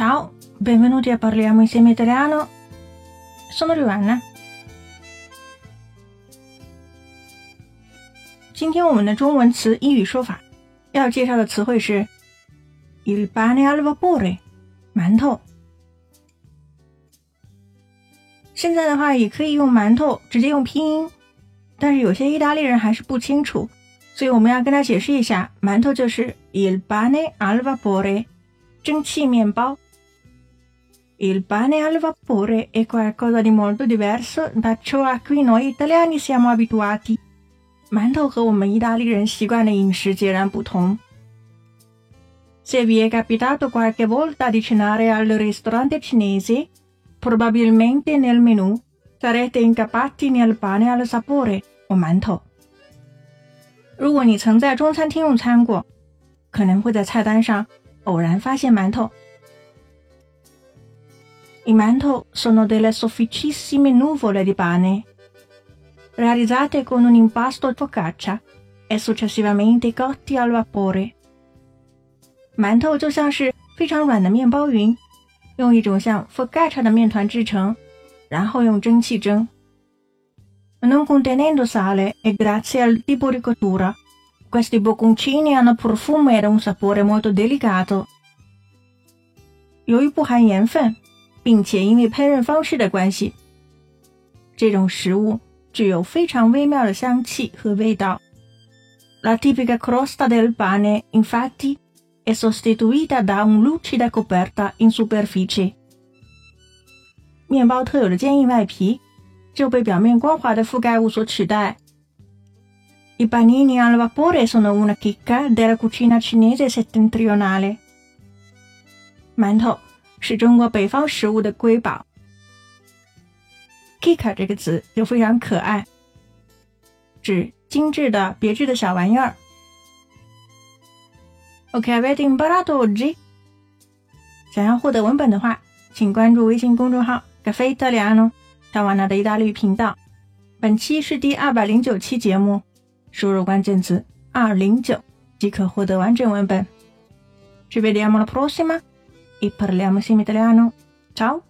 Ciao, benvenuti a Parliamo insieme italiano. Sono Luana。今天我们的中文词英语说法要介绍的词汇是 il pane al vapore，馒头。现在的话也可以用馒头直接用拼音，但是有些意大利人还是不清楚，所以我们要跟他解释一下，馒头就是 il pane al vapore，蒸汽面包。Il pane al vapore è qualcosa di molto diverso da ciò a cui noi italiani siamo abituati。馒头和我们意大利人习惯的饮食截然不同。Se vi è capitato qualche volta di cenare al ristorante cinese, probabilmente nel menù sarete incappati nel pane al sapore o 馒头。如果你曾在中餐厅用餐过，可能会在菜单上偶然发现馒头。 I manto sono delle sofficissime nuvole di pane, realizzate con un impasto focaccia e successivamente cotti al vapore. 馒头就像是非常软的面包云，用一种像 focaccia 的面团制成，然后用蒸汽蒸。Non contenendo sale e grazie al tipo di cottura, questi bocconcini hanno profumo e un sapore molto delicato. 由于不含盐分。 并且因为烹饪方式的关系，这种食物具有非常微妙的香气和味道。La tipica crosta del pane, infatti, è sostituita da un lucida coperta in superficie。面包特有的坚硬外皮就被表面光滑的覆盖物所取代。I panini al vapore sono una chicca della cucina cinese settentrionale。馒头。是中国北方食物的瑰宝。Kika 这个词就非常可爱，指精致的、别致的小玩意儿。OK，avete imparato oggi？想要获得文本的话，请关注微信公众号 “Caffè Italiano” 小瓦纳的意大利频道。本期是第二百零九期节目，输入关键词“二零九”即可获得完整文本。Ci vediamo la prossima！e parliamo insieme italiano. Ciao!